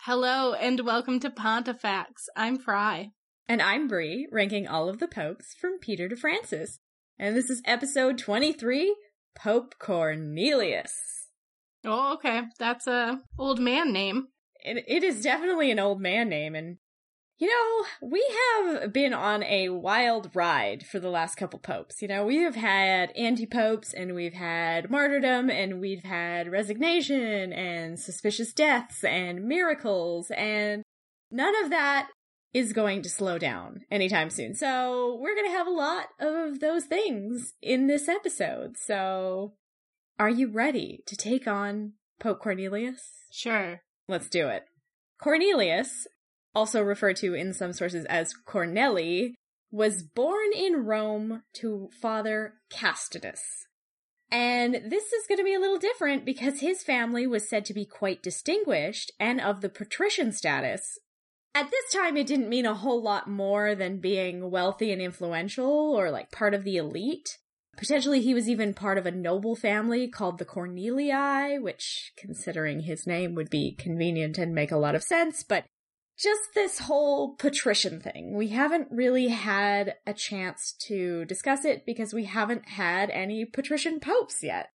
Hello and welcome to Pontifex. I'm Fry. And I'm Bree, ranking all of the popes from Peter to Francis. And this is episode 23, Pope Cornelius. Oh, okay. That's a old man name. It, it is definitely an old man name, and you know, we have been on a wild ride for the last couple popes. You know, we have had anti-popes and we've had martyrdom and we've had resignation and suspicious deaths and miracles and none of that is going to slow down anytime soon. So we're going to have a lot of those things in this episode. So are you ready to take on Pope Cornelius? Sure. Let's do it. Cornelius also referred to in some sources as Corneli, was born in Rome to Father Castinus. And this is going to be a little different because his family was said to be quite distinguished and of the patrician status. At this time, it didn't mean a whole lot more than being wealthy and influential or like part of the elite. Potentially, he was even part of a noble family called the Cornelii, which, considering his name, would be convenient and make a lot of sense, but just this whole patrician thing. We haven't really had a chance to discuss it because we haven't had any patrician popes yet.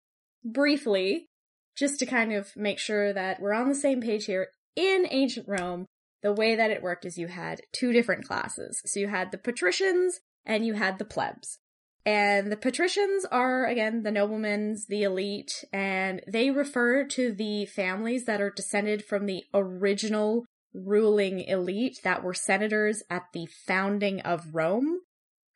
Briefly, just to kind of make sure that we're on the same page here, in ancient Rome, the way that it worked is you had two different classes. So you had the patricians and you had the plebs. And the patricians are, again, the noblemen, the elite, and they refer to the families that are descended from the original ruling elite that were senators at the founding of Rome,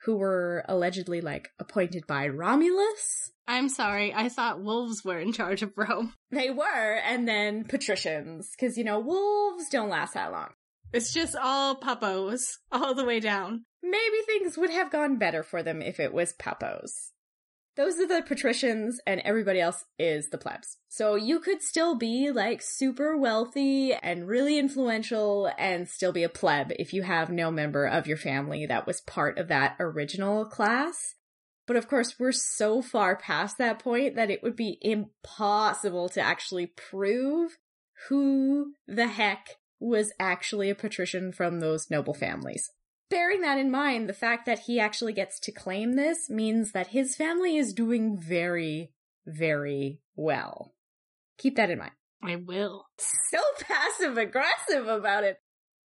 who were allegedly like appointed by Romulus. I'm sorry, I thought wolves were in charge of Rome. They were, and then patricians, because you know, wolves don't last that long. It's just all puppos, all the way down. Maybe things would have gone better for them if it was puppos. Those are the patricians and everybody else is the plebs. So you could still be like super wealthy and really influential and still be a pleb if you have no member of your family that was part of that original class. But of course, we're so far past that point that it would be impossible to actually prove who the heck was actually a patrician from those noble families bearing that in mind, the fact that he actually gets to claim this means that his family is doing very, very well. Keep that in mind. I will. So passive aggressive about it.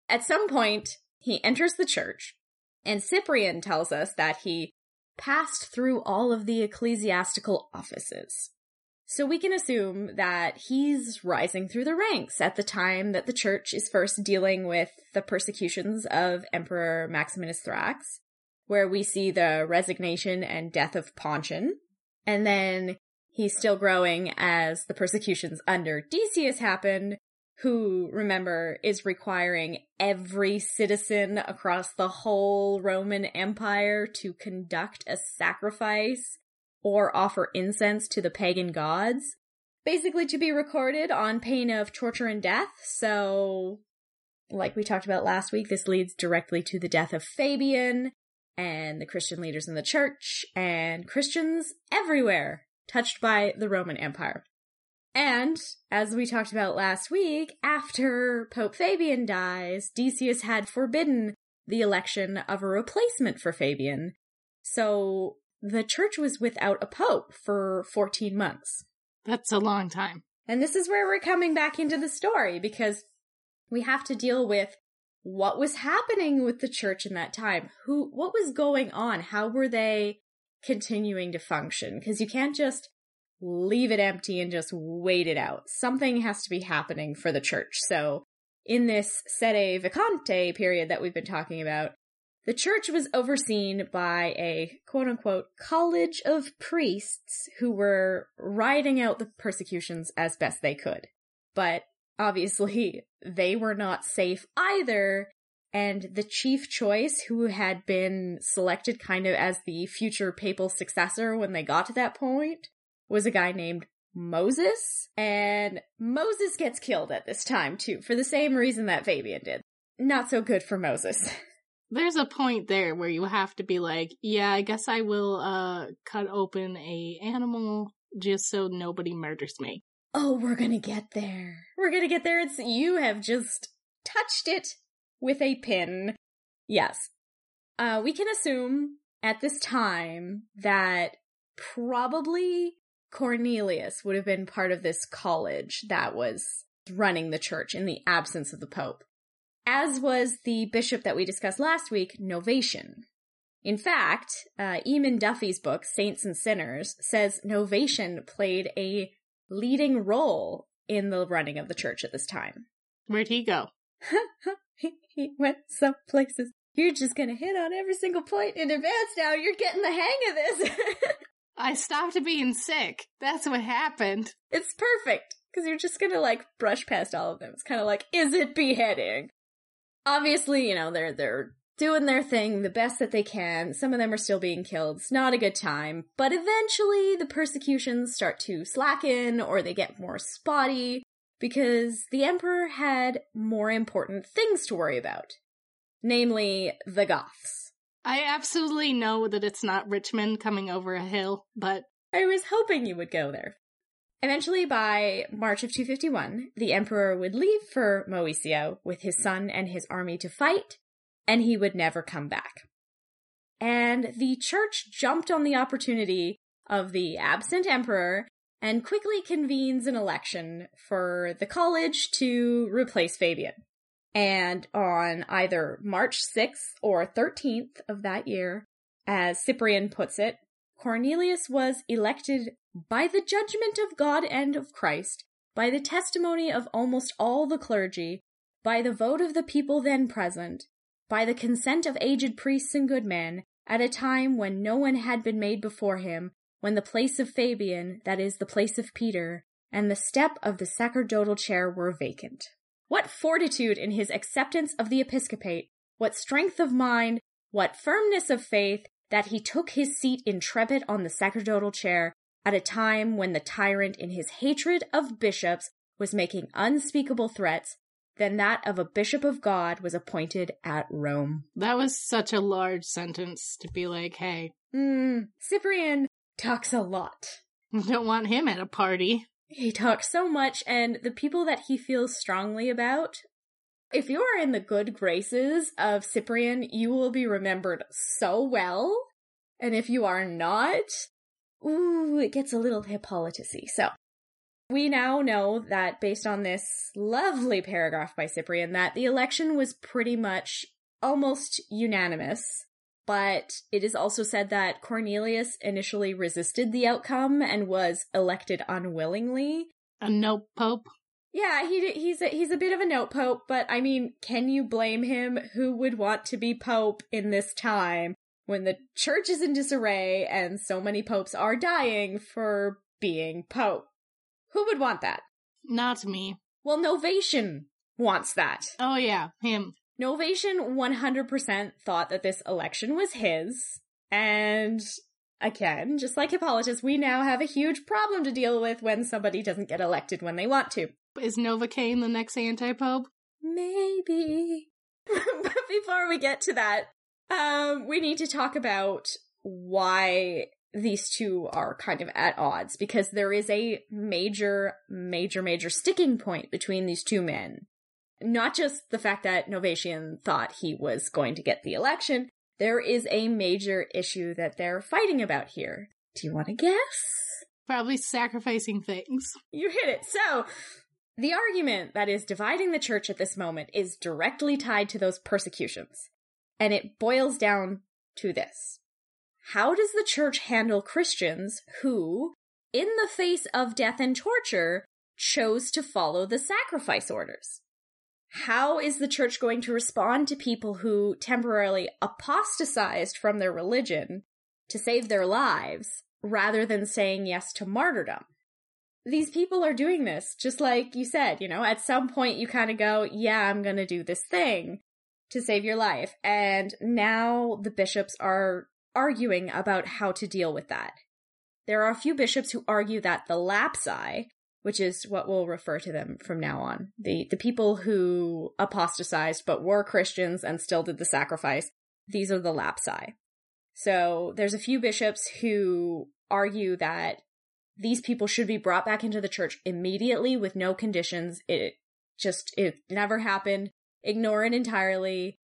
At some point, he enters the church, and Cyprian tells us that he passed through all of the ecclesiastical offices. So we can assume that he's rising through the ranks at the time that the church is first dealing with the persecutions of Emperor Maximinus Thrax, where we see the resignation and death of Pontian. And then he's still growing as the persecutions under Decius happen, who, remember, is requiring every citizen across the whole Roman Empire to conduct a sacrifice or offer incense to the pagan gods, basically to be recorded on pain of torture and death. So, like we talked about last week, this leads directly to the death of Fabian and the Christian leaders in the church and Christians everywhere touched by the Roman Empire. And, as we talked about last week, after Pope Fabian dies, Decius had forbidden the election of a replacement for Fabian. So, the church was without a pope for 14 months. That's a long time. And this is where we're coming back into the story because we have to deal with what was happening with the church in that time. Who, what was going on? How were they continuing to function? Because you can't just leave it empty and just wait it out. Something has to be happening for the church. So in this sede vacante period that we've been talking about, the church was overseen by a quote unquote college of priests who were riding out the persecutions as best they could. But obviously, they were not safe either. And the chief choice, who had been selected kind of as the future papal successor when they got to that point, was a guy named Moses. And Moses gets killed at this time too, for the same reason that Fabian did. Not so good for Moses. There's a point there where you have to be like, yeah, I guess I will uh cut open a animal just so nobody murders me. Oh, we're gonna get there. We're gonna get there. It's you have just touched it with a pin. Yes. Uh, we can assume at this time that probably Cornelius would have been part of this college that was running the church in the absence of the Pope, as was the bishop that we discussed last week, Novatian. In fact, uh, Eamon Duffy's book, Saints and Sinners, says Novatian played a leading role in the running of the church at this time. Where'd he go? he went some places. You're just gonna hit on every single point in advance now. You're getting the hang of this. I stopped being sick. That's what happened. it's perfect because you're just gonna like brush past all of them. It's kind of like, is it beheading? Obviously, you know they're they're doing their thing the best that they can. Some of them are still being killed. It's not a good time, but eventually the persecutions start to slacken or they get more spotty because the emperor had more important things to worry about, namely the Goths. I absolutely know that it's not Richmond coming over a hill, but I was hoping you would go there. Eventually, by March of 251, the emperor would leave for Moesia with his son and his army to fight, and he would never come back. And the church jumped on the opportunity of the absent emperor and quickly convenes an election for the college to replace Fabian. And on either March 6th or 13th of that year, as Cyprian puts it, Cornelius was elected by the judgment of God and of Christ, by the testimony of almost all the clergy, by the vote of the people then present, by the consent of aged priests and good men, at a time when no one had been made before him, when the place of Fabian, that is, the place of Peter, and the step of the sacerdotal chair were vacant. What fortitude in his acceptance of the episcopate, what strength of mind, what firmness of faith, that he took his seat intrepid on the sacerdotal chair at a time when the tyrant in his hatred of bishops was making unspeakable threats than that of a bishop of God was appointed at Rome. That was such a large sentence to be like, hey. Mm, Cyprian talks a lot. Don't want him at a party. He talks so much, and the people that he feels strongly about, if you are in the good graces of Cyprian, you will be remembered so well. And if you are not, ooh, it gets a little Hippolytusy. So, we now know that based on this lovely paragraph by Cyprian, that the election was pretty much almost unanimous. But it is also said that Cornelius initially resisted the outcome and was elected unwillingly. A note pope. Yeah, he he's a, he's a bit of a note pope, but I mean, can you blame him? Who would want to be pope in this time when the church is in disarray and so many popes are dying for being pope? Who would want that? Not me. Well, Novatian wants that. Oh yeah, him. Novatian 100% thought that this election was his, and again, just like Hippolytus, we now have a huge problem to deal with when somebody doesn't get elected when they want to. Is Novocaine the next anti-pope? Maybe. but before we get to that, um, we need to talk about why these two are kind of at odds because there is a major, major, major sticking point between these two men. Not just the fact that Novatian thought he was going to get the election, there is a major issue that they're fighting about here. Do you want to guess? Probably sacrificing things. You hit it. So, the argument that is dividing the church at this moment is directly tied to those persecutions. And it boils down to this. How does the church handle Christians who, in the face of death and torture, chose to follow the sacrifice orders? How is the church going to respond to people who temporarily apostatized from their religion to save their lives rather than saying yes to martyrdom? These people are doing this, just like you said, you know, at some point you kind of go, yeah, I'm going to do this thing to save your life. And now the bishops are arguing about how to deal with that. There are a few bishops who argue that the lapsi, which is what we'll refer to them from now on. The the people who apostatized but were Christians and still did the sacrifice. these are the lapsi. So there's a few bishops who argue that these people should be brought back into the church immediately with no conditions. It just, it never happened. Ignore it entirely.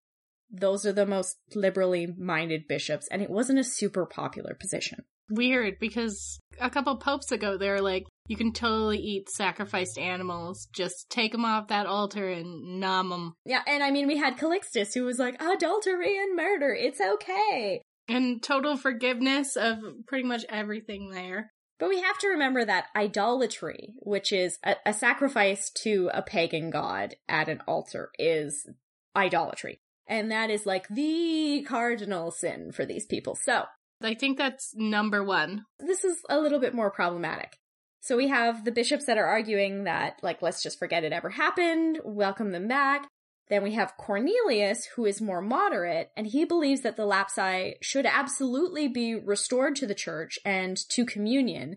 Those are the most liberally minded bishops, and it wasn't a super popular position. Weird, because a couple popes ago, they were like, you can totally eat sacrificed animals. Just take them off that altar and nom them. Yeah, and I mean, we had Calixtus who was like, adultery and murder, it's okay. And total forgiveness of pretty much everything there. But we have to remember that idolatry, which is a, a sacrifice to a pagan god at an altar, is idolatry. And that is like the cardinal sin for these people. So, I think that's number one. this is a little bit more problematic. So we have the bishops that are arguing that, like, let's just forget it ever happened, welcome them back. Then we have Cornelius, who is more moderate, and he believes that the lapsi should absolutely be restored to the church and to communion,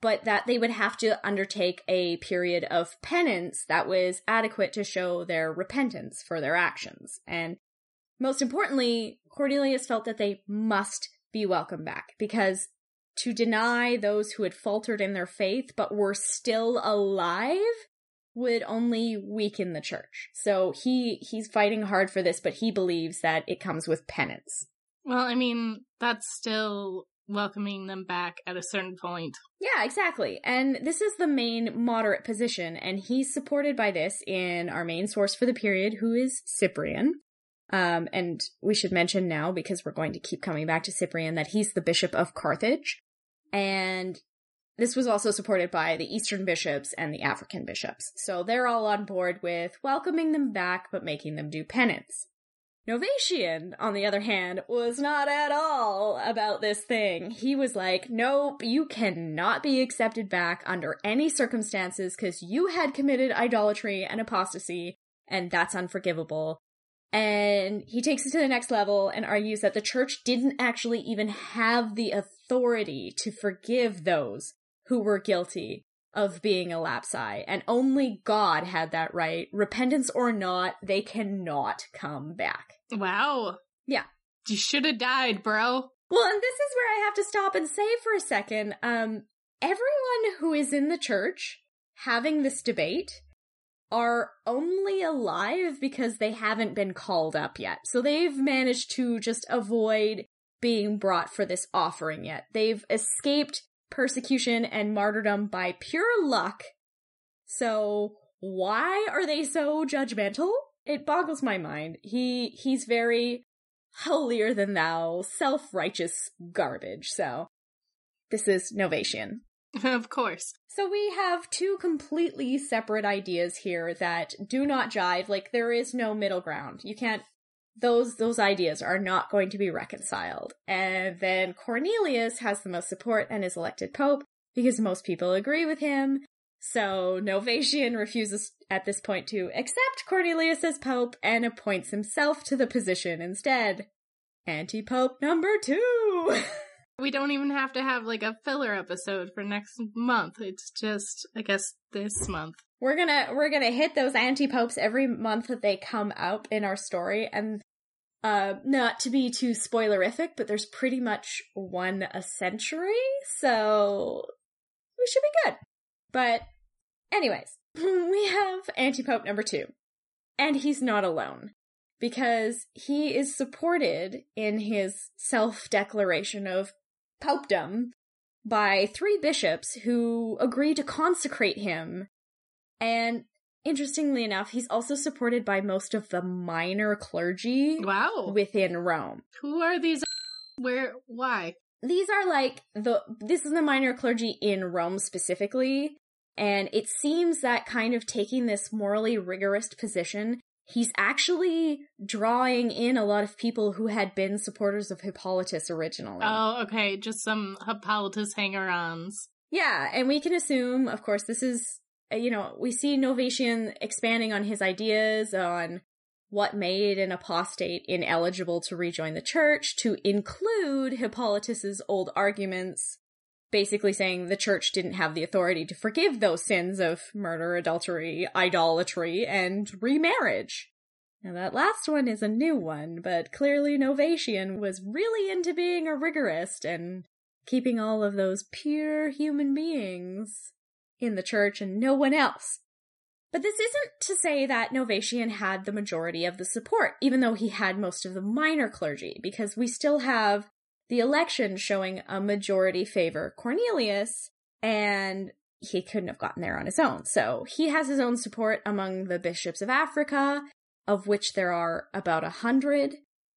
but that they would have to undertake a period of penance that was adequate to show their repentance for their actions. And most importantly, Cornelius felt that they must be welcomed back because to deny those who had faltered in their faith but were still alive would only weaken the church. So he he's fighting hard for this, but he believes that it comes with penance. Well, I mean, that's still welcoming them back at a certain point. Yeah, exactly. And this is the main moderate position, and he's supported by this in our main source for the period, who is Cyprian. Um, and we should mention now, because we're going to keep coming back to Cyprian, that he's the bishop of Carthage. And this was also supported by the Eastern bishops and the African bishops. So they're all on board with welcoming them back, but making them do penance. Novatian, on the other hand, was not at all about this thing. He was like, nope, you cannot be accepted back under any circumstances because you had committed idolatry and apostasy, and that's unforgivable. And he takes it to the next level and argues that the church didn't actually even have the authority to forgive those who were guilty of being a lapsi, and only God had that right. Repentance or not, they cannot come back. Wow. Yeah. You should have died, bro. Well, and this is where I have to stop and say for a second, um, everyone who is in the church having this debate are only alive because they haven't been called up yet. So they've managed to just avoid being brought for this offering yet. They've escaped persecution and martyrdom by pure luck. So why are they so judgmental? It boggles my mind. He he's very holier than thou, self-righteous garbage. So this is Novatian. of course. So we have two completely separate ideas here that do not jive. Like there is no middle ground. You can't those those ideas are not going to be reconciled. And then Cornelius has the most support and is elected pope because most people agree with him. So Novatian refuses at this point to accept Cornelius as pope and appoints himself to the position instead. Anti-pope number 2. We don't even have to have like a filler episode for next month. It's just, I guess, this month. we're gonna we're gonna hit those anti-popes every month that they come out in our story and uh not to be too spoilerific but there's pretty much one a century so we should be good but anyways we have anti-pope number two and he's not alone because he is supported in his self-declaration of popedom by three bishops who agree to consecrate him and interestingly enough, he's also supported by most of the minor clergy Wow. within Rome. Who are these? Where? Why? These are like the this is the minor clergy in Rome specifically, and it seems that kind of taking this morally rigorous position, he's actually drawing in a lot of people who had been supporters of Hippolytus originally. Oh, okay. Just some Hippolytus hanger-ons. Yeah, and we can assume, of course, this is, uh, you know, we see Novatian expanding on his ideas on what made an apostate ineligible to rejoin the church to include Hippolytus's old arguments, basically saying the church didn't have the authority to forgive those sins of murder, adultery, idolatry, and remarriage. Now, that last one is a new one, but clearly Novatian was really into being a rigorist and keeping all of those pure human beings in the church and no one else. But this isn't to say that Novatian had the majority of the support, even though he had most of the minor clergy, because we still have the election showing a majority favor Cornelius, and he couldn't have gotten there on his own. So he has his own support among the bishops of Africa, of which there are about a hundred.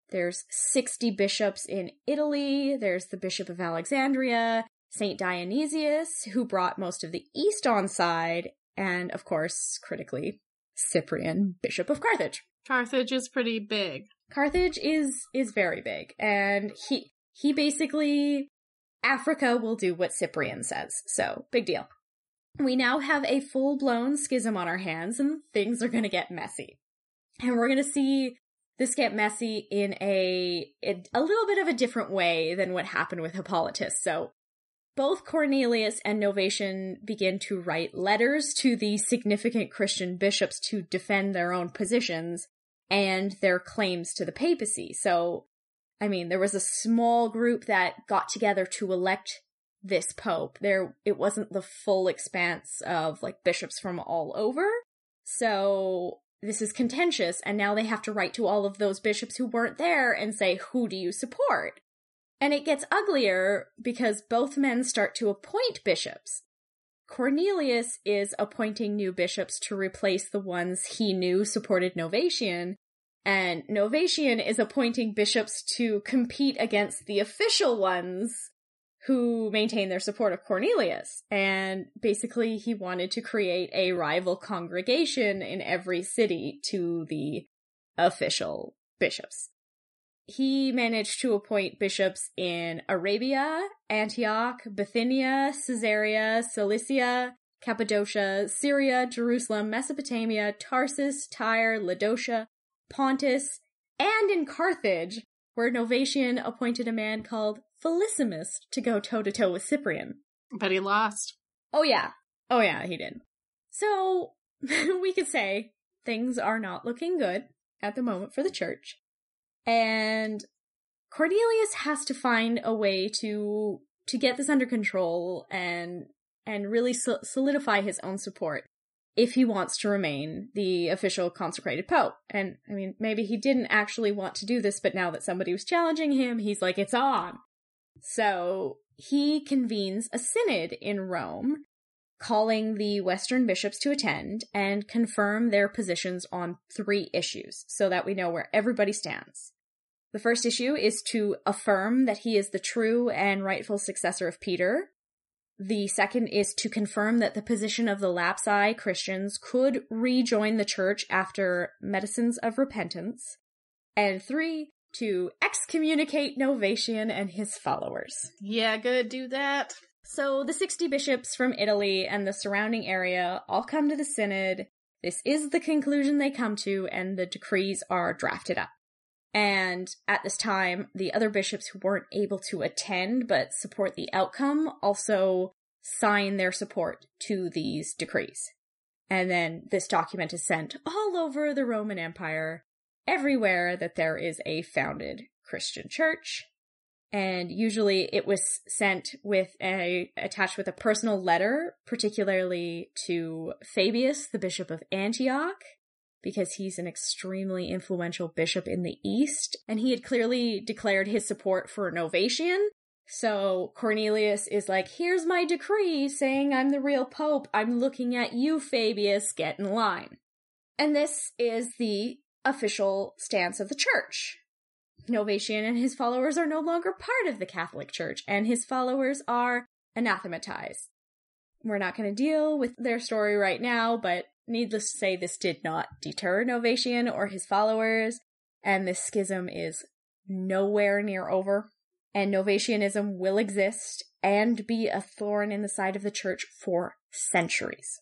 There's 60 bishops in Italy. There's the Bishop of Alexandria, St. Dionysius, who brought most of the East on side, and of course, critically, Cyprian, Bishop of Carthage. Carthage is pretty big. Carthage is is very big, and he he basically Africa will do what Cyprian says. So big deal. We now have a full blown schism on our hands, and things are going to get messy, and we're going to see this get messy in a a little bit of a different way than what happened with Hippolytus. So both Cornelius and Novatian begin to write letters to the significant Christian bishops to defend their own positions and their claims to the papacy. So, I mean, there was a small group that got together to elect this pope. There, it wasn't the full expanse of like bishops from all over. So, this is contentious, and now they have to write to all of those bishops who weren't there and say, who do you support? And it gets uglier because both men start to appoint bishops. Cornelius is appointing new bishops to replace the ones he knew supported Novatian, and Novatian is appointing bishops to compete against the official ones who maintain their support of Cornelius. And basically, he wanted to create a rival congregation in every city to the official bishops he managed to appoint bishops in Arabia, Antioch, Bithynia, Caesarea, Cilicia, Cappadocia, Syria, Jerusalem, Mesopotamia, Tarsus, Tyre, Laodicea, Pontus, and in Carthage, where Novatian appointed a man called Felicissimus to go toe to toe with Cyprian. But he lost. Oh, yeah. Oh, yeah, he did. So, we could say things are not looking good at the moment for the church. And Cornelius has to find a way to to get this under control and and really solidify his own support if he wants to remain the official consecrated pope. And I mean, maybe he didn't actually want to do this, but now that somebody was challenging him, he's like, it's on. So he convenes a synod in Rome, calling the Western bishops to attend and confirm their positions on three issues so that we know where everybody stands. The first issue is to affirm that he is the true and rightful successor of Peter. The second is to confirm that the position of the Lapsi Christians could rejoin the church after medicines of repentance. And three, to excommunicate Novatian and his followers. Yeah, gonna do that. So the 60 bishops from Italy and the surrounding area all come to the synod. This is the conclusion they come to, and the decrees are drafted up. And at this time, the other bishops who weren't able to attend but support the outcome also sign their support to these decrees. And then this document is sent all over the Roman Empire, everywhere that there is a founded Christian church. And usually it was sent with a, attached with a personal letter, particularly to Fabius, the Bishop of Antioch, because he's an extremely influential bishop in the East, and he had clearly declared his support for Novatian. So Cornelius is like, here's my decree saying I'm the real pope. I'm looking at you, Fabius. Get in line. And this is the official stance of the church. Novatian and his followers are no longer part of the Catholic Church, and his followers are anathematized. We're not going to deal with their story right now, but Needless to say, this did not deter Novatian or his followers, and this schism is nowhere near over. And Novatianism will exist and be a thorn in the side of the church for centuries.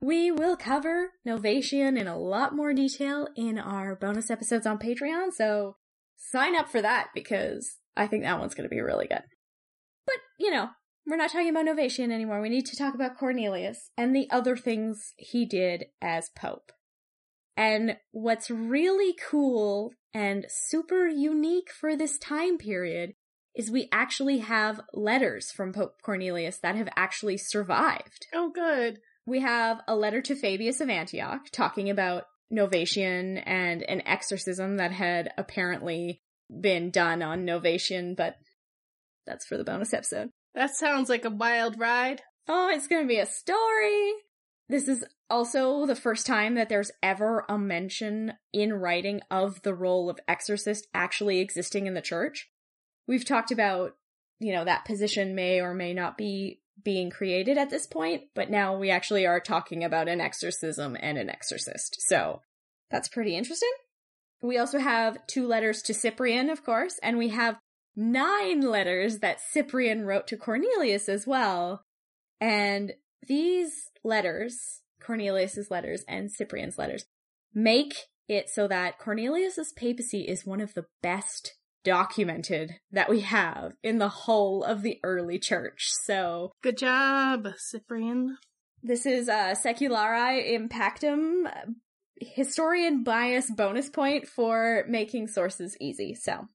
We will cover Novatian in a lot more detail in our bonus episodes on Patreon, so sign up for that because I think that one's going to be really good. But, you know, we're not talking about Novatian anymore. We need to talk about Cornelius and the other things he did as Pope. And what's really cool and super unique for this time period is we actually have letters from Pope Cornelius that have actually survived. Oh, good. We have a letter to Fabius of Antioch talking about Novatian and an exorcism that had apparently been done on Novatian, but that's for the bonus episode. That sounds like a wild ride. Oh, it's gonna be a story. This is also the first time that there's ever a mention in writing of the role of exorcist actually existing in the church. We've talked about, you know, that position may or may not be being created at this point, but now we actually are talking about an exorcism and an exorcist. So that's pretty interesting. We also have two letters to Cyprian, of course, and we have nine letters that Cyprian wrote to Cornelius as well. And these letters, Cornelius's letters and Cyprian's letters, make it so that Cornelius's papacy is one of the best documented that we have in the whole of the early church. So good job, Cyprian. This is uh Seculari Impactum historian bias bonus point for making sources easy. So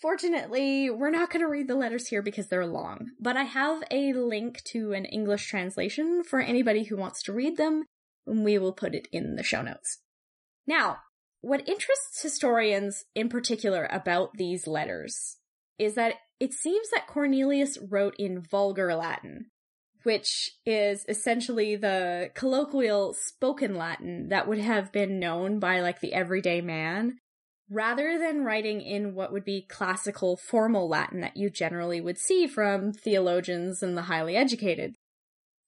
Fortunately, we're not going to read the letters here because they're long, but I have a link to an English translation for anybody who wants to read them, and we will put it in the show notes. Now, what interests historians in particular about these letters is that it seems that Cornelius wrote in Vulgar Latin, which is essentially the colloquial spoken Latin that would have been known by like the everyday man, rather than writing in what would be classical formal Latin that you generally would see from theologians and the highly educated.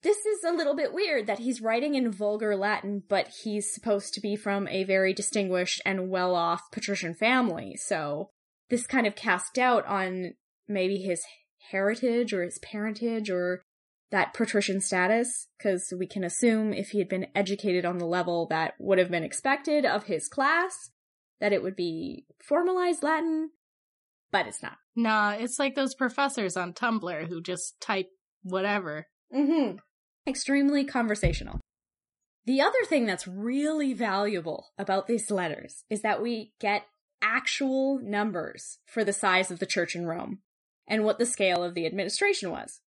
This is a little bit weird that he's writing in vulgar Latin, but he's supposed to be from a very distinguished and well off patrician family, so this kind of cast doubt on maybe his heritage or his parentage or that patrician status, because we can assume if he had been educated on the level that would have been expected of his class, that it would be formalized Latin, but it's not. Nah, it's like those professors on Tumblr who just type whatever. Mm-hmm extremely conversational. The other thing that's really valuable about these letters is that we get actual numbers for the size of the church in Rome and what the scale of the administration was.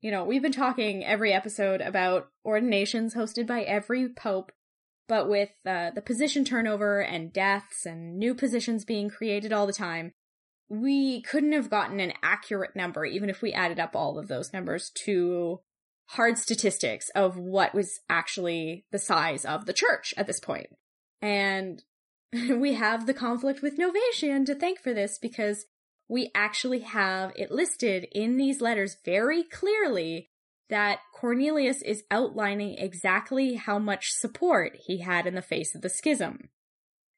You know, we've been talking every episode about ordinations hosted by every pope, but with uh, the position turnover and deaths and new positions being created all the time, we couldn't have gotten an accurate number, even if we added up all of those numbers to hard statistics of what was actually the size of the church at this point. And we have the conflict with Novatian to thank for this because we actually have it listed in these letters very clearly that Cornelius is outlining exactly how much support he had in the face of the schism.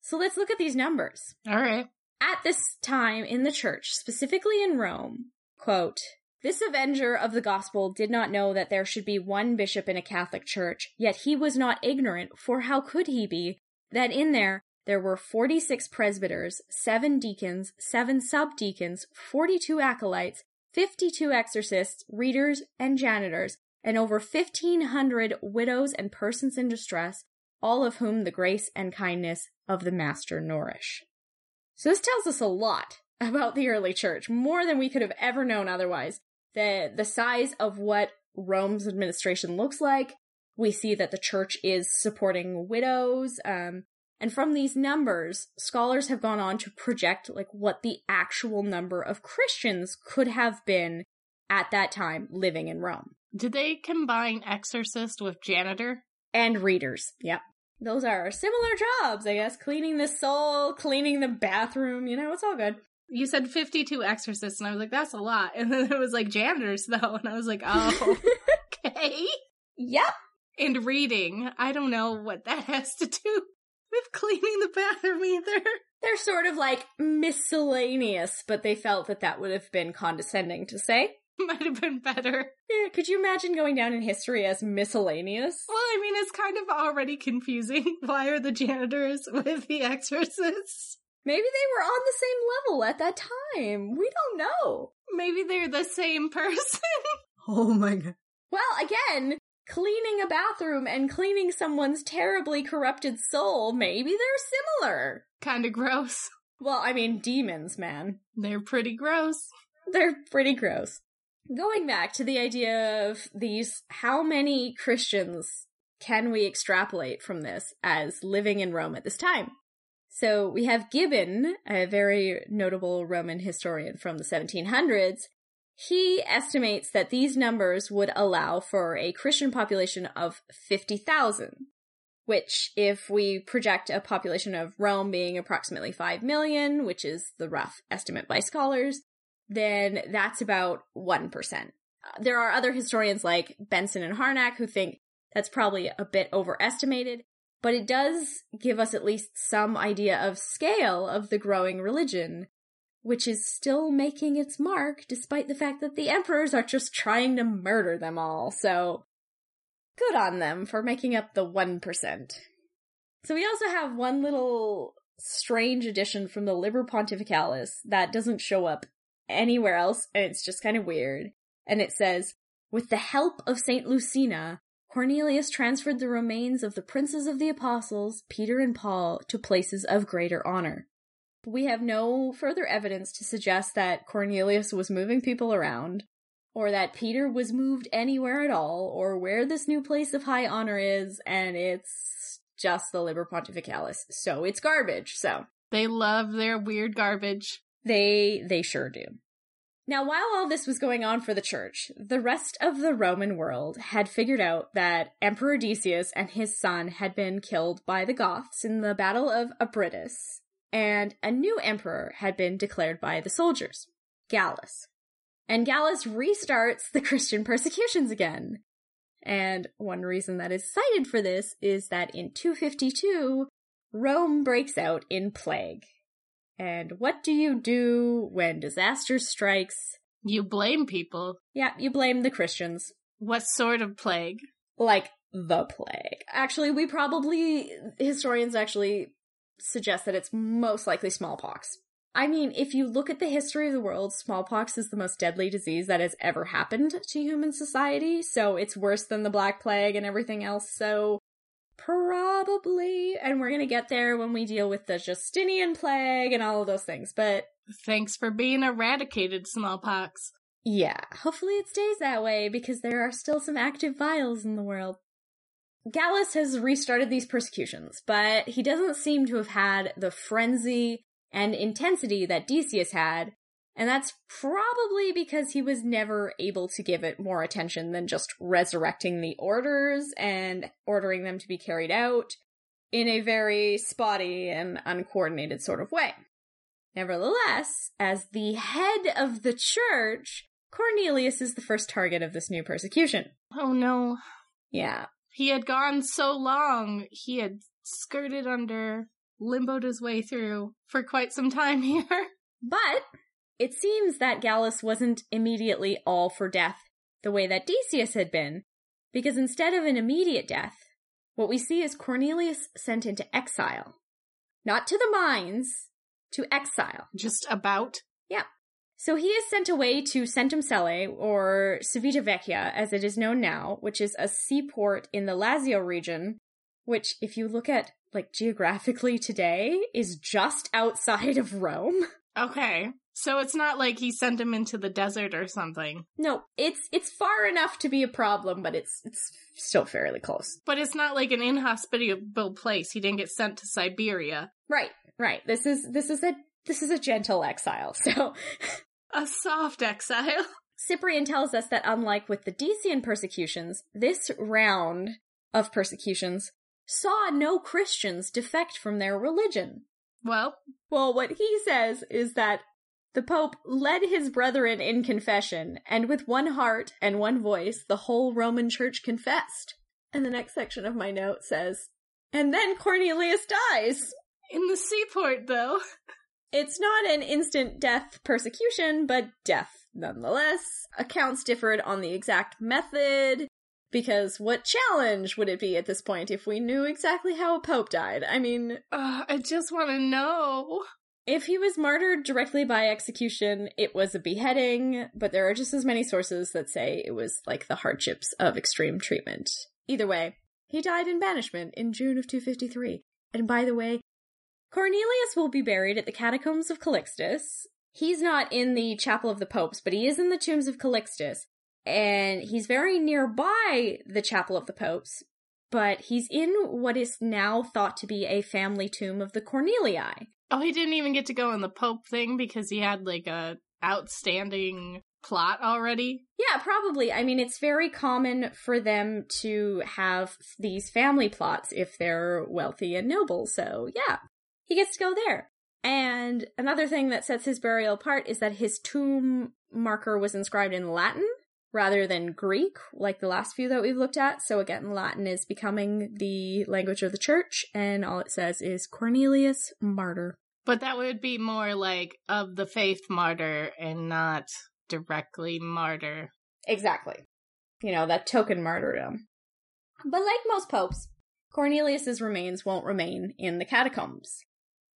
So let's look at these numbers. All right. At this time in the church, specifically in Rome, quote, this avenger of the gospel did not know that there should be one bishop in a Catholic church, yet he was not ignorant, for how could he be, that in there there were 46 presbyters, 7 deacons, 7 subdeacons, 42 acolytes, 52 exorcists, readers, and janitors, and over 1,500 widows and persons in distress, all of whom the grace and kindness of the Master nourish. So this tells us a lot about the early church, more than we could have ever known otherwise the the size of what Rome's administration looks like. We see that the church is supporting widows. Um, and from these numbers, scholars have gone on to project like what the actual number of Christians could have been at that time living in Rome. Did they combine exorcist with janitor? And readers. Yep. Those are similar jobs, I guess. Cleaning the soul, cleaning the bathroom, you know, it's all good. You said 52 exorcists, and I was like, that's a lot. And then it was like janitors, though. And I was like, oh, okay. Yep. And reading. I don't know what that has to do with cleaning the bathroom either. They're sort of like miscellaneous, but they felt that that would have been condescending to say. Might have been better. Yeah, could you imagine going down in history as miscellaneous? Well, I mean, it's kind of already confusing. Why are the janitors with the exorcists? Maybe they were on the same level at that time. We don't know. Maybe they're the same person. oh my god. Well, again, cleaning a bathroom and cleaning someone's terribly corrupted soul, maybe they're similar. Kind of gross. Well, I mean, demons, man. They're pretty gross. They're pretty gross. Going back to the idea of these, how many Christians can we extrapolate from this as living in Rome at this time? So we have Gibbon, a very notable Roman historian from the 1700s. He estimates that these numbers would allow for a Christian population of 50,000, which if we project a population of Rome being approximately 5 million, which is the rough estimate by scholars, then that's about 1%. There are other historians like Benson and Harnack who think that's probably a bit overestimated, but it does give us at least some idea of scale of the growing religion, which is still making its mark despite the fact that the emperors are just trying to murder them all. So good on them for making up the 1%. So we also have one little strange addition from the Liber Pontificalis that doesn't show up anywhere else, and it's just kind of weird. And it says, with the help of Saint Lucina, Cornelius transferred the remains of the princes of the apostles, Peter and Paul, to places of greater honor. We have no further evidence to suggest that Cornelius was moving people around, or that Peter was moved anywhere at all, or where this new place of high honor is, and it's just the Liber Pontificalis. So it's garbage, so. They love their weird garbage. They, they sure do. Now, while all this was going on for the church, the rest of the Roman world had figured out that Emperor Decius and his son had been killed by the Goths in the Battle of Abritus, and a new emperor had been declared by the soldiers, Gallus. And Gallus restarts the Christian persecutions again. And one reason that is cited for this is that in 252, Rome breaks out in plague. And what do you do when disaster strikes? You blame people. Yeah, you blame the Christians. What sort of plague? Like the plague. Actually, we probably, historians actually suggest that it's most likely smallpox. I mean, if you look at the history of the world, smallpox is the most deadly disease that has ever happened to human society, so it's worse than the Black Plague and everything else, so probably, and we're gonna get there when we deal with the Justinian Plague and all of those things, but. Thanks for being eradicated, smallpox. Yeah, hopefully it stays that way because there are still some active vials in the world. Gallus has restarted these persecutions, but he doesn't seem to have had the frenzy and intensity that Decius had, and that's probably because he was never able to give it more attention than just resurrecting the orders and ordering them to be carried out in a very spotty and uncoordinated sort of way. Nevertheless, as the head of the church, Cornelius is the first target of this new persecution. Oh no. Yeah. He had gone so long, he had skirted under, limboed his way through for quite some time here. But it seems that Gallus wasn't immediately all for death the way that Decius had been, because instead of an immediate death, what we see is Cornelius sent into exile. Not to the mines, to exile. Just about? Yeah. So he is sent away to Centum Cellae, or Civitavecchia as it is known now, which is a seaport in the Lazio region, which if you look at like geographically today is just outside of Rome. Okay. So it's not like he sent him into the desert or something. No, it's it's far enough to be a problem, but it's it's still fairly close. But it's not like an inhospitable place. He didn't get sent to Siberia. Right, right. This is this is a this is a gentle exile. So a soft exile. Cyprian tells us that unlike with the Decian persecutions, this round of persecutions saw no Christians defect from their religion. Well, well, what he says is that the Pope led his brethren in confession, and with one heart and one voice, the whole Roman Church confessed. And the next section of my note says, and then Cornelius dies. In the seaport, though. It's not an instant death persecution, but death nonetheless. Accounts differed on the exact method, because what challenge would it be at this point if we knew exactly how a pope died? I mean, uh, I just want to know. If he was martyred directly by execution, it was a beheading, but there are just as many sources that say it was like the hardships of extreme treatment. Either way, he died in banishment in June of 253. And by the way, Cornelius will be buried at the catacombs of Calixtus. He's not in the Chapel of the Popes, but he is in the tombs of Calixtus. And he's very nearby the Chapel of the Popes, but he's in what is now thought to be a family tomb of the Cornelii. Oh, he didn't even get to go in the Pope thing because he had like a outstanding plot already. Yeah, probably. I mean, it's very common for them to have these family plots if they're wealthy and noble. So, yeah, he gets to go there. And another thing that sets his burial apart is that his tomb marker was inscribed in Latin rather than Greek, like the last few that we've looked at. So again, Latin is becoming the language of the church, and all it says is Cornelius Martyr. But that would be more like of the faith martyr and not directly martyr. Exactly. You know, that token martyrdom. But like most popes, Cornelius's remains won't remain in the catacombs.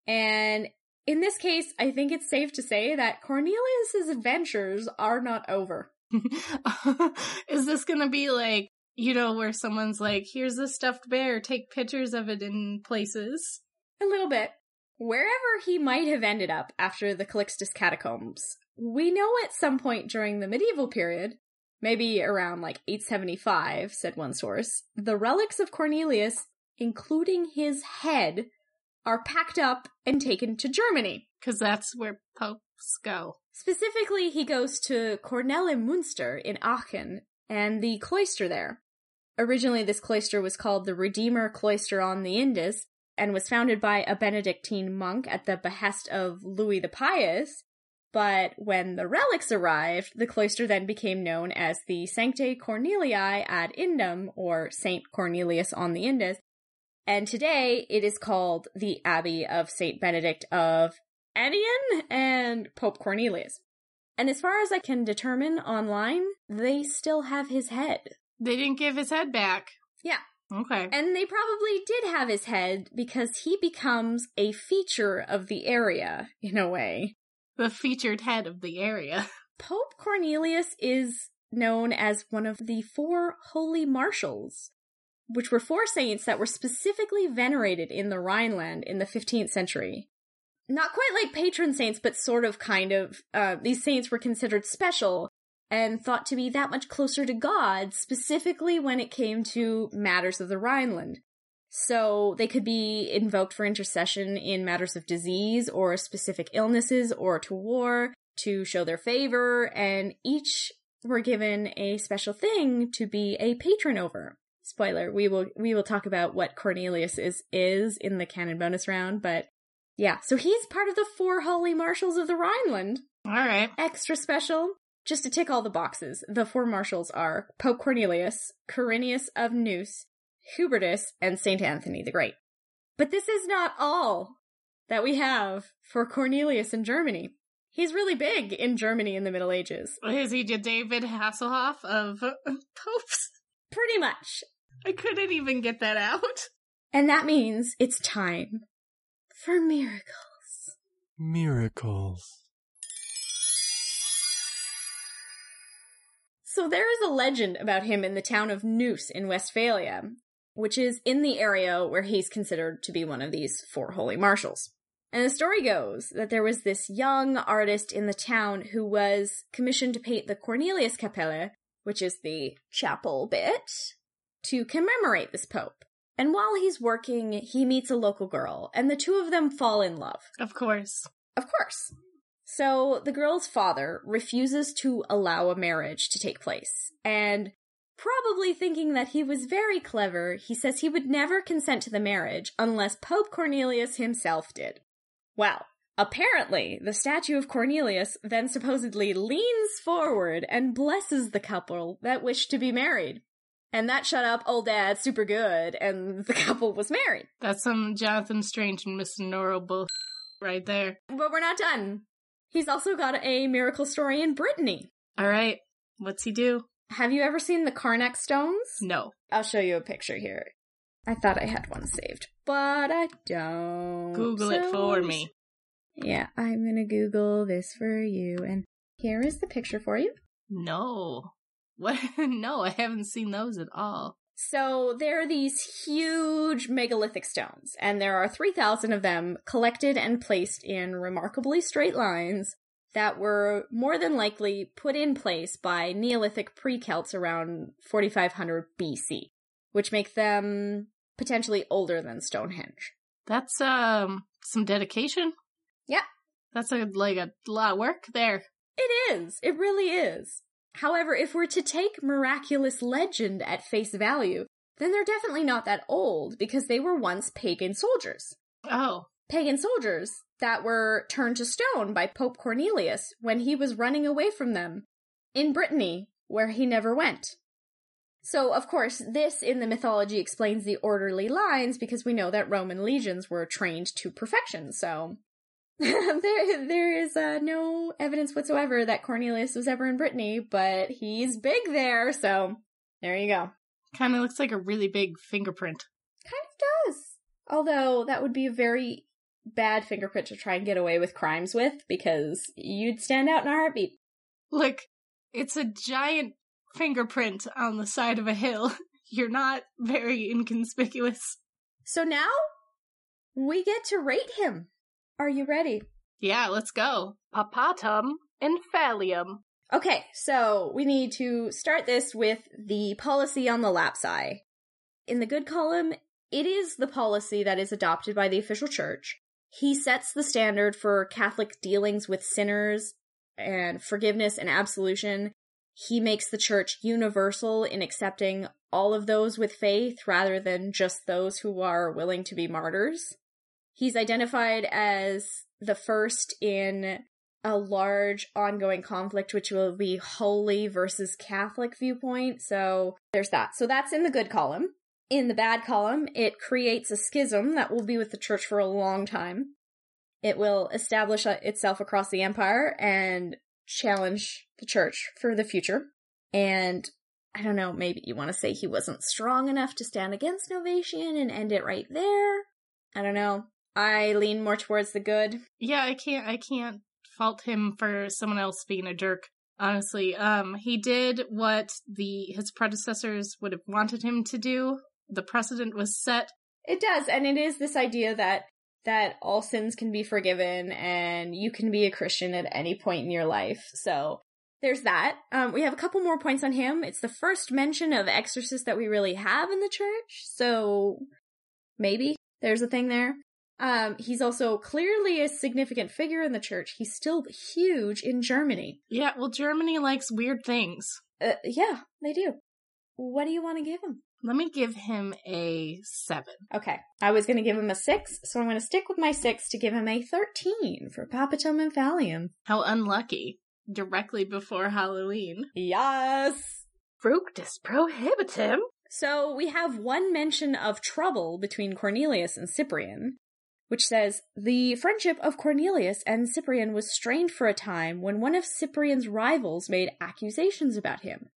And in this case, I think it's safe to say that Cornelius's adventures are not over. Is this going to be like, you know, where someone's like, here's a stuffed bear, take pictures of it in places? A little bit. Wherever he might have ended up after the Calixtus catacombs, we know at some point during the medieval period, maybe around like 875, said one source, the relics of Cornelius, including his head, are packed up and taken to Germany. Because that's where popes go. Specifically, he goes to Kornelimünster in Aachen and the cloister there. Originally, this cloister was called the Redeemer Cloister on the Indus and was founded by a Benedictine monk at the behest of Louis the Pious. But when the relics arrived, the cloister then became known as the Sanctae Cornelii ad Indum, or Saint Cornelius on the Indus. And today it is called the Abbey of Saint Benedict of Anian and Pope Cornelius. And as far as I can determine online, they still have his head. They didn't give his head back. Yeah. Okay. And they probably did have his head because he becomes a feature of the area, in a way. The featured head of the area. Pope Cornelius is known as one of the four holy marshals, which were four saints that were specifically venerated in the Rhineland in the 15th century. Not quite like patron saints, but sort of kind of. Uh, these saints were considered special and thought to be that much closer to God, specifically when it came to matters of the Rhineland. So they could be invoked for intercession in matters of disease or specific illnesses or to war to show their favor, and each were given a special thing to be a patron over. Spoiler, we will we will talk about what Cornelius is is in the canon bonus round, but yeah, so he's part of the four holy marshals of the Rhineland. All right. Extra special. Just to tick all the boxes, the four marshals are Pope Cornelius, Quirinus of Neuss, Hubertus, and St. Anthony the Great. But this is not all that we have for Cornelius in Germany. He's really big in Germany in the Middle Ages. Is he David Hasselhoff of popes? Pretty much. I couldn't even get that out. And that means it's time for miracles. Miracles. So there is a legend about him in the town of Neuss in Westphalia, which is in the area where he's considered to be one of these four holy marshals. And the story goes that there was this young artist in the town who was commissioned to paint the Cornelius Kapelle, which is the chapel bit, to commemorate this pope. And while he's working, he meets a local girl, and the two of them fall in love. Of course. Of course. So the girl's father refuses to allow a marriage to take place. And probably thinking that he was very clever, he says he would never consent to the marriage unless Pope Cornelius himself did. Well, apparently, the statue of Cornelius then supposedly leans forward and blesses the couple that wish to be married. And that shut up old dad super good, and the couple was married. That's some Jonathan Strange and Mr. Norrell bull right there. But we're not done. He's also got a miracle story in Brittany. All right. What's he do? Have you ever seen the Carnac stones? No. I'll show you a picture here. I thought I had one saved, but I don't. Google it for me. Yeah, I'm gonna Google this for you, and here is the picture for you. No. What? no, I haven't seen those at all. So there are these huge megalithic stones, and there are 3,000 of them collected and placed in remarkably straight lines that were more than likely put in place by Neolithic pre-Celts around 4500 BC, which make them potentially older than Stonehenge. That's um some dedication. Yeah. That's a like a lot of work there. It is. It really is. However, if we're to take miraculous legend at face value, then they're definitely not that old because they were once pagan soldiers. Oh. Pagan soldiers that were turned to stone by Pope Cornelius when he was running away from them in Brittany, where he never went. So, of course, this in the mythology explains the orderly lines because we know that Roman legions were trained to perfection. So, there, there is uh, no evidence whatsoever that Cornelius was ever in Brittany, but he's big there. So, there you go. Kind of looks like a really big fingerprint. Kind of does. Although that would be a very bad fingerprint to try and get away with crimes with because you'd stand out in a heartbeat. Look, it's a giant fingerprint on the side of a hill. You're not very inconspicuous. So now we get to rate him. Are you ready? Yeah, let's go. Papatum and Phallium. Okay, so we need to start this with the policy on the lapsi. In the good column, it is the policy that is adopted by the official church. He sets the standard for Catholic dealings with sinners and forgiveness and absolution. He makes the church universal in accepting all of those with faith rather than just those who are willing to be martyrs. He's identified as the first in a large ongoing conflict, which will be holy versus Catholic viewpoint. So there's that. So that's in the good column. In the bad column, it creates a schism that will be with the church for a long time. It will establish itself across the empire and challenge the church for the future. And I don't know, maybe you want to say he wasn't strong enough to stand against Novatian and end it right there. I don't know. I lean more towards the good. Yeah, I can't I can't fault him for someone else being a jerk. Honestly, um he did what the his predecessors would have wanted him to do. The precedent was set. It does, and it is this idea that that all sins can be forgiven and you can be a Christian at any point in your life. So there's that. Um, we have a couple more points on him. It's the first mention of exorcist that we really have in the church. So maybe there's a thing there. Um, he's also clearly a significant figure in the church. He's still huge in Germany. Yeah, well, Germany likes weird things. Uh, yeah, they do. What do you want to give him? Let me give him a seven. Okay. I was going to give him a six, so I'm going to stick with my six to give him a 13 for Papatum and Phallium. How unlucky. Directly before Halloween. Yes! Fructus prohibitum. So we have one mention of trouble between Cornelius and Cyprian, which says the friendship of Cornelius and Cyprian was strained for a time when one of Cyprian's rivals made accusations about him.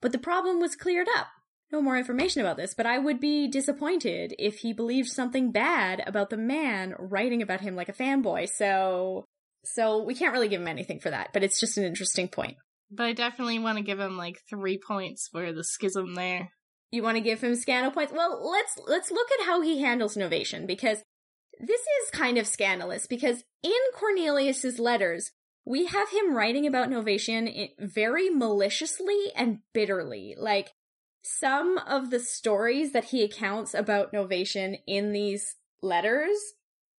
But the problem was cleared up. No more information about this, but I would be disappointed if he believed something bad about the man writing about him like a fanboy. So, so we can't really give him anything for that, but it's just an interesting point. But I definitely want to give him like three points for the schism there. You want to give him scandal points? Well, let's let's look at how he handles Novatian because this is kind of scandalous because in Cornelius's letters, we have him writing about Novatian very maliciously and bitterly. Like some of the stories that he accounts about Novatian in these letters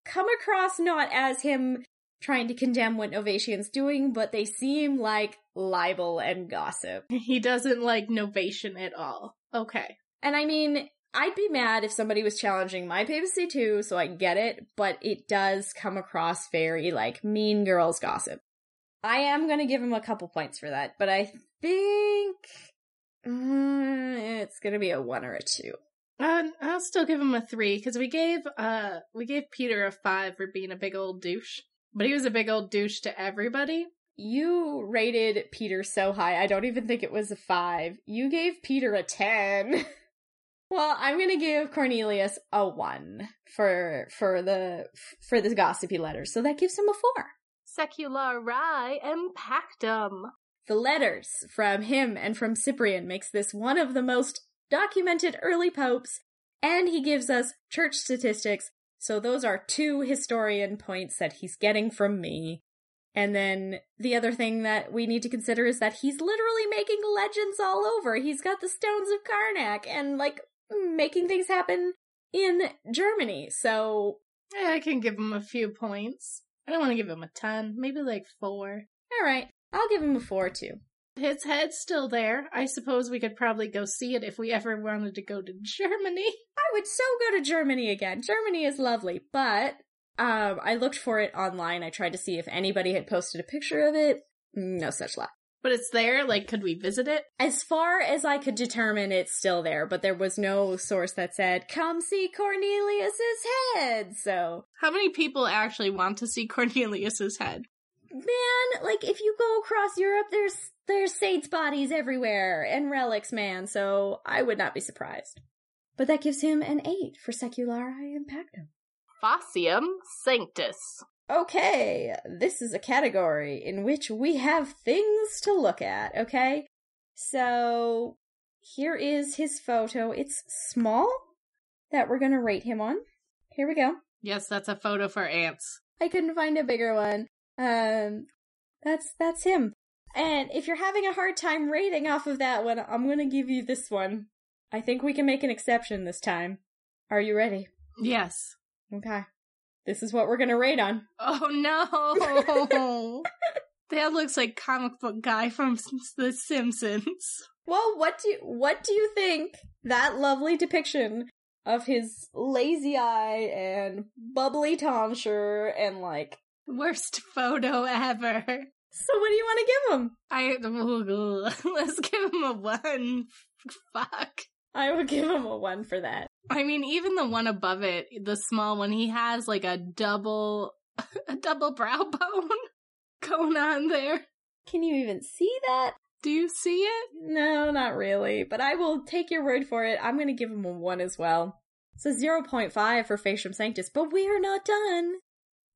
come across not as him trying to condemn what Novatian's doing, but they seem like libel and gossip. He doesn't like Novatian at all. Okay. And I mean, I'd be mad if somebody was challenging my papacy too, so I get it, but it does come across very like mean girls gossip. I am gonna give him a couple points for that, but I think mm, it's gonna be a one or a two. Uh, I'll still give him a three because we gave uh we gave Peter a five for being a big old douche, but he was a big old douche to everybody. You rated Peter so high, I don't even think it was a five. You gave Peter a ten. Well, I'm gonna give Cornelius a one for for the for the gossipy letters, so that gives him a four. Secularii impactum. The letters from him and from Cyprian makes this one of the most documented early popes, and he gives us church statistics. So those are two historian points that he's getting from me. And then the other thing that we need to consider is that he's literally making legends all over. He's got the stones of Carnac and like making things happen in Germany. So I can give him a few points. I don't want to give him a ton, maybe like four. all right, I'll give him a four too. His head's still there. I suppose we could probably go see it if we ever wanted to go to Germany. I would so go to Germany again. Germany is lovely, but um, I looked for it online. I tried to see if anybody had posted a picture of it. No such luck. But it's there, like, could we visit it? As far as I could determine, it's still there, but there was no source that said, come see Cornelius's head. So, How many people actually want to see Cornelius's head? man, like if you go across Europe, there's, there's saints' bodies everywhere and relics, man. So I would not be surprised. But that gives him an eight for Seculari Impactum. Fossium Sanctus. Okay, this is a category in which we have things to look at, okay? So, here is his photo. It's small that we're gonna rate him on. Here we go. Yes, that's a photo for ants. I couldn't find a bigger one. Um, that's, that's him. And if you're having a hard time rating off of that one, I'm gonna give you this one. I think we can make an exception this time. Are you ready? Yes. Okay. This is what we're gonna rate on. Oh no! that looks like comic book guy from The Simpsons. Well, what do you, what do you think that lovely depiction of his lazy eye and bubbly tonsure and like Worst photo ever. so what do you want to give him? I let's give him a one. Fuck. I would give him a one for that. I mean, even the one above it, the small one, he has like a double, a double brow bone going on there. Can you even see that? Do you see it? No, not really, but I will take your word for it. I'm going to give him a 1 as well. So 0.5 for Facium Sanctus, but we are not done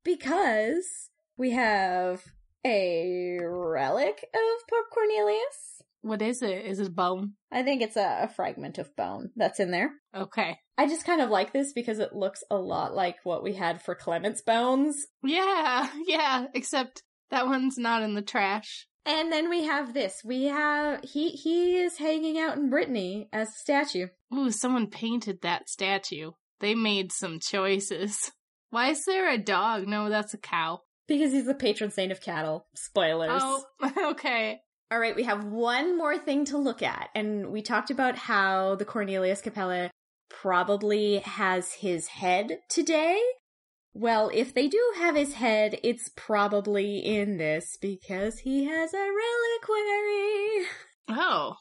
because we have a relic of Pope Cornelius. What is it? Is it bone? I think it's a, a fragment of bone that's in there. Okay. I just kind of like this because it looks a lot like what we had for Clement's bones. Yeah, yeah, except that one's not in the trash. And then we have this. We have he he is hanging out in Brittany as a statue. Ooh, someone painted that statue. They made some choices. Why is there a dog? No, that's a cow. Because he's the patron saint of cattle. Spoilers. Oh, okay. All right, we have one more thing to look at. And we talked about how the Cornelius Capella probably has his head today. Well, if they do have his head, it's probably in this because he has a reliquary. Oh,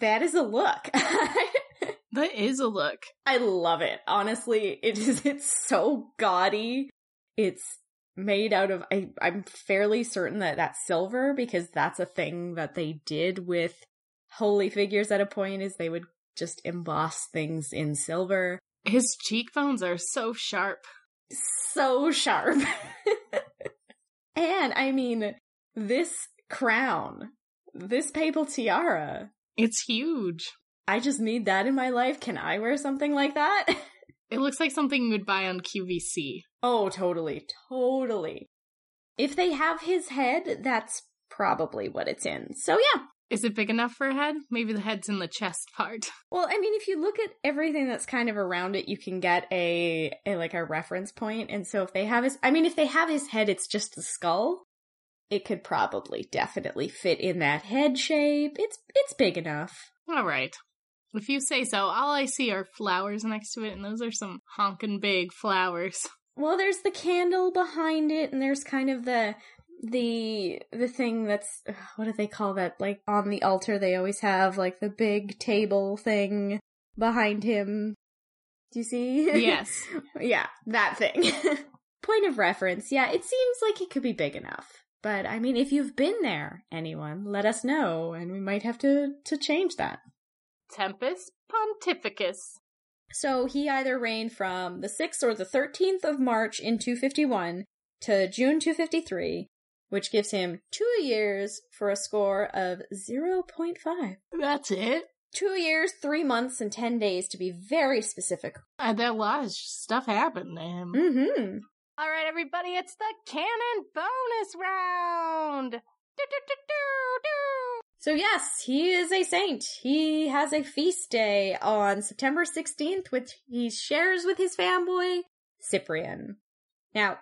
That is a look. that is a look. I love it. Honestly, it is it's so gaudy. It's made out of I I'm fairly certain that that's silver because that's a thing that they did with holy figures at a point is they would just emboss things in silver. His cheekbones are so sharp. So sharp. and I mean, this crown, this papal tiara, It's huge. I just need that in my life. Can I wear something like that? It looks like something you would buy on QVC. Oh, totally, totally. If they have his head, that's probably what it's in. So yeah. Is it big enough for a head? Maybe the head's in the chest part. Well, I mean, if you look at everything that's kind of around it, you can get a, a like a reference point. And so if they have his, I mean, if they have his head, it's just the skull. It could probably definitely fit in that head shape. It's it's big enough. All right. If you say so, all I see are flowers next to it, and those are some honkin' big flowers. Well, there's the candle behind it, and there's kind of the the the thing that's what do they call that? Like on the altar, they always have like the big table thing behind him. Do you see? Yes. yeah, that thing. Point of reference. Yeah, it seems like it could be big enough. But I mean, if you've been there, anyone, let us know, and we might have to to change that. Tempest Pontificus. So he either reigned from the 6th or the 13th of March in 251 to June 253, which gives him two years for a score of 0.5. That's it. Two years, three months, and 10 days to be very specific. Uh, that a lot of stuff happened to him. Mm-hmm. All right, everybody, it's the canon bonus round. Do, do, do, do, do. So yes, he is a saint. He has a feast day on September 16th, which he shares with his fanboy, Cyprian. Now,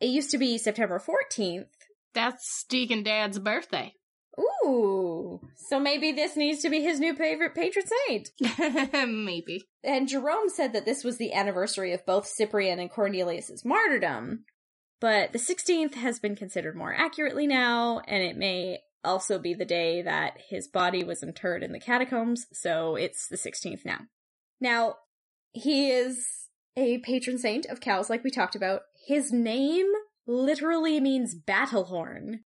it used to be September 14th. That's Deacon Dad's birthday. Ooh, so maybe this needs to be his new favorite patron saint. Maybe. And Jerome said that this was the anniversary of both Cyprian and Cornelius's martyrdom. But the 16th has been considered more accurately now, and it may also be the day that his body was interred in the catacombs, so it's the 16th now. Now, he is a patron saint of cows, like we talked about. His name literally means battle horn.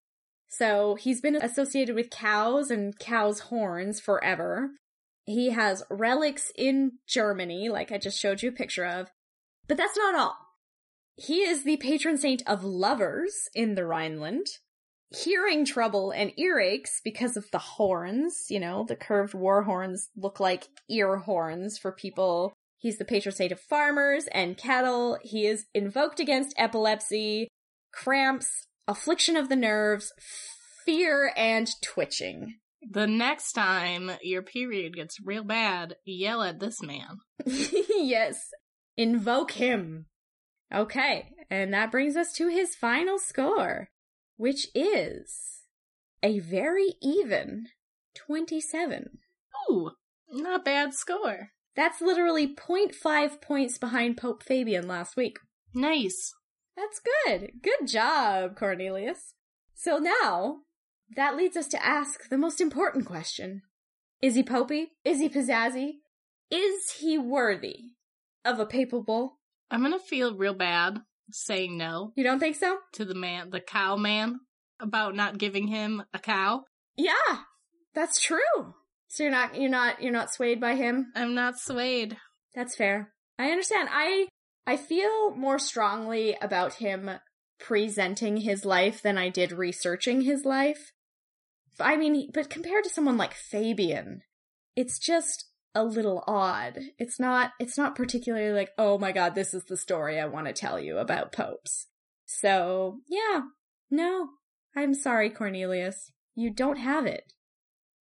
So he's been associated with cows and cows' horns forever. He has relics in Germany, like I just showed you a picture of. But that's not all. He is the patron saint of lovers in the Rhineland. Hearing trouble and earaches because of the horns, you know, the curved war horns look like ear horns for people. He's the patron saint of farmers and cattle. He is invoked against epilepsy, cramps, affliction of the nerves, fear, and twitching. The next time your period gets real bad, yell at this man. yes. Invoke him. Okay, and that brings us to his final score, which is a very even 27. Ooh, not bad score. That's literally 0.5 points behind Pope Fabian last week. Nice. That's good. Good job, Cornelius. So now, that leads us to ask the most important question. Is he popey? Is he pizzazzy? Is he worthy of a papal bull? I'm gonna feel real bad saying no You don't think so? to the man, the cow man, about not giving him a cow. Yeah, that's true. So you're not, you're not, you're not swayed by him? I'm not swayed. That's fair. I understand. I, I feel more strongly about him presenting his life than I did researching his life. I mean, but compared to someone like Fabian, it's just a little odd. It's not, it's not particularly like, oh my god, this is the story I want to tell you about popes. So, yeah, no, I'm sorry, Cornelius. You don't have it.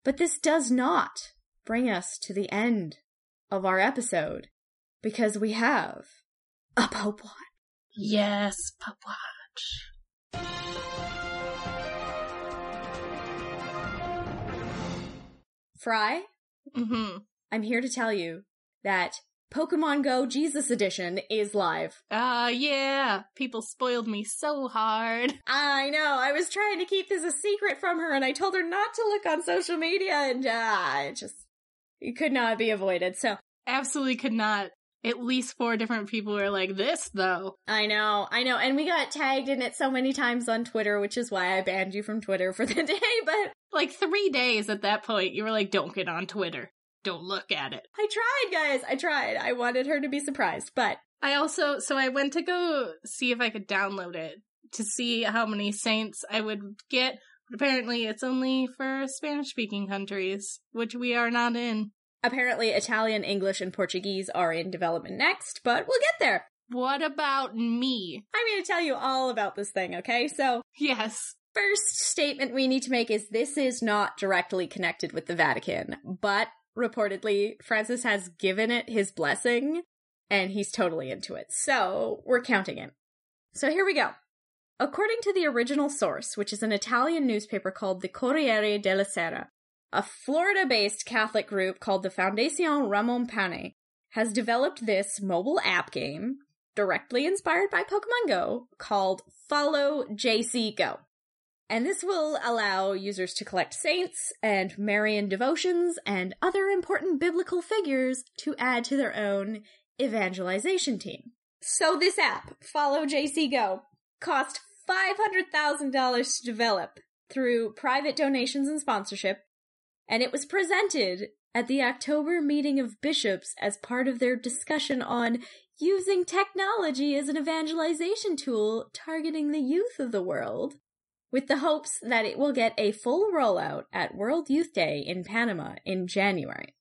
But this does not bring us to the end of our episode because we have a Pope Watch. Yes, Pope Watch. Fry, Mm-hmm. I'm here to tell you that Pokemon Go Jesus Edition is live. Ah, yeah. People spoiled me so hard. I know. I was trying to keep this a secret from her and I told her not to look on social media and uh, it just it could not be avoided. So Absolutely could not. At least four different people were like, this though. I know, I know. And we got tagged in it so many times on Twitter, which is why I banned you from Twitter for the day, but Like three days at that point, you were like, don't get on Twitter. Don't look at it. I tried, guys. I tried. I wanted her to be surprised, but I also, so I went to go see if I could download it to see how many saints I would get. But apparently it's only for Spanish speaking countries, which we are not in. apparently Italian, English, and Portuguese are in development next, but we'll get there. What about me? I'm going to tell you all about this thing, okay? So, Yes. first statement we need to make is this is not directly connected with the Vatican, but reportedly Francis has given it his blessing and he's totally into it. So, we're counting it. So, here we go. According to the original source, which is an Italian newspaper called the Corriere della Sera, a Florida based Catholic group called the Fondazione Ramon Pane has developed this mobile app game directly inspired by Pokemon Go called Follow JC Go. And this will allow users to collect saints and Marian devotions and other important biblical figures to add to their own evangelization team. So this app, Follow JC Go, cost $500,000 to develop through private donations and sponsorship, and it was presented at the October meeting of bishops as part of their discussion on using technology as an evangelization tool targeting the youth of the world, with the hopes that it will get a full rollout at World Youth Day in Panama in January.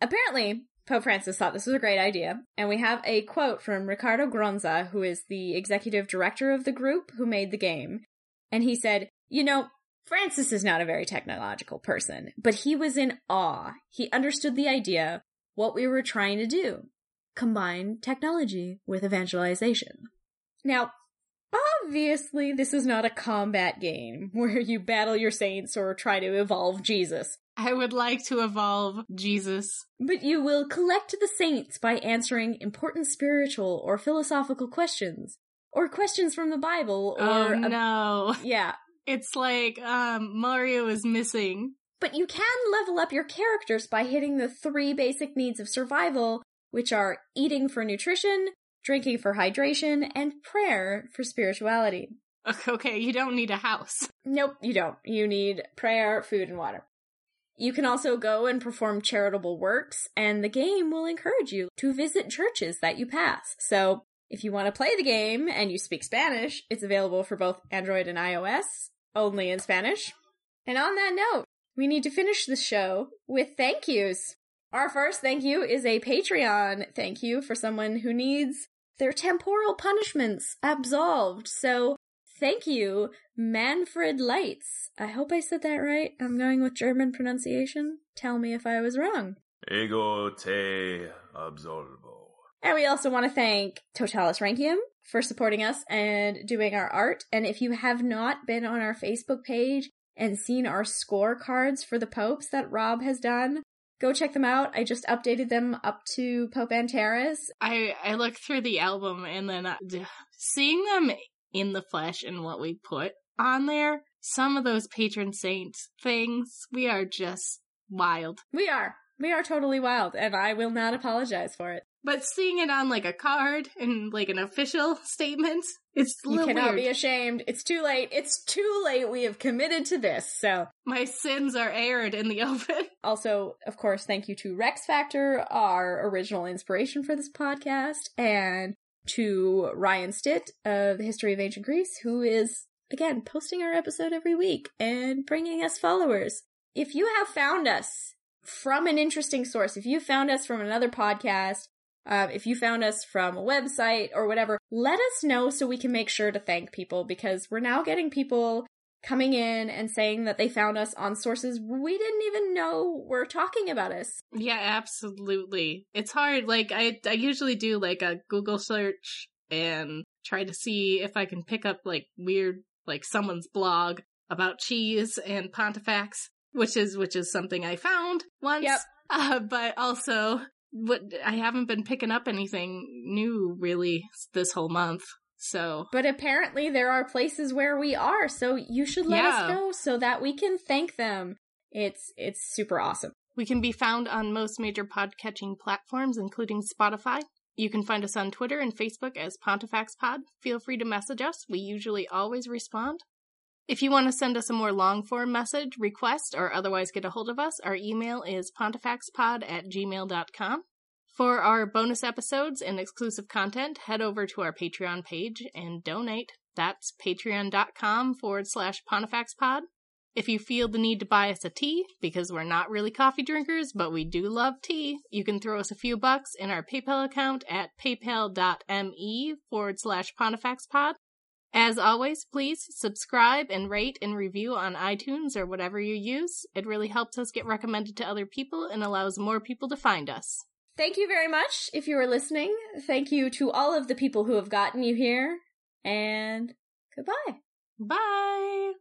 Apparently, Pope Francis thought this was a great idea, and we have a quote from Ricardo Gronza, who is the executive director of the group who made the game, and he said, You know, Francis is not a very technological person, but he was in awe. He understood the idea, what we were trying to do combine technology with evangelization. Now, obviously, this is not a combat game where you battle your saints or try to evolve Jesus. I would like to evolve Jesus. But you will collect the saints by answering important spiritual or philosophical questions, or questions from the Bible, or. Oh a- no. yeah. It's like um Mario is missing. But you can level up your characters by hitting the three basic needs of survival, which are eating for nutrition, drinking for hydration, and prayer for spirituality. Okay, you don't need a house. Nope, you don't. You need prayer, food, and water. You can also go and perform charitable works, and the game will encourage you to visit churches that you pass. So, if you want to play the game and you speak Spanish, it's available for both Android and iOS, only in Spanish. And on that note, we need to finish the show with thank yous. Our first thank you is a Patreon thank you for someone who needs their temporal punishments absolved. So, thank you, Manfred Leitz. I hope I said that right. I'm going with German pronunciation. Tell me if I was wrong. Ego te absolvo. And we also want to thank Totalis Rankium for supporting us and doing our art. And if you have not been on our Facebook page and seen our scorecards for the popes that Rob has done, go check them out. I just updated them up to Pope Anterus. I I looked through the album and then uh, d- seeing them in the flesh and what we put on there, some of those patron saint things, we are just wild. We are. We are totally wild, and I will not apologize for it. But seeing it on like a card and like an official statement, it's a You cannot weird. be ashamed. It's too late. It's too late. We have committed to this. So, My sins are aired in the open. also, of course, thank you to Rex Factor, our original inspiration for this podcast, and to Ryan Stitt of the History of Ancient Greece, who is, again, posting our episode every week and bringing us followers. If you have found us from an interesting source, if you found us from another podcast, um, if you found us from a website or whatever, let us know so we can make sure to thank people because we're now getting people coming in and saying that they found us on sources we didn't even know were talking about us. Yeah, absolutely. It's hard. Like I I usually do like a Google search and try to see if I can pick up like weird like someone's blog about cheese and Pontifex, which is which is something I found once. Yep. Uh, but also what I haven't been picking up anything new really this whole month. So But apparently there are places where we are, so you should let us Yeah. know so that we can thank them. It's it's super awesome. We can be found on most major podcatching platforms, including Spotify. You can find us on Twitter and Facebook as PontifeXPod. Feel free to message us. We usually always respond. If you want to send us a more long form message, request, or otherwise get a hold of us, our email is pontifexpod at gmail.com. For our bonus episodes and exclusive content, head over to our Patreon page and donate. That's patreon.com forward slash pontifexpod. If you feel the need to buy us a tea, because we're not really coffee drinkers, but we do love tea, you can throw us a few bucks in our PayPal account at paypal.me forward slash pontifexpod. As always, please subscribe and rate and review on iTunes or whatever you use. It really helps us get recommended to other people and allows more people to find us. Thank you very much if you are listening. Thank you to all of the people who have gotten you here. And goodbye. Bye!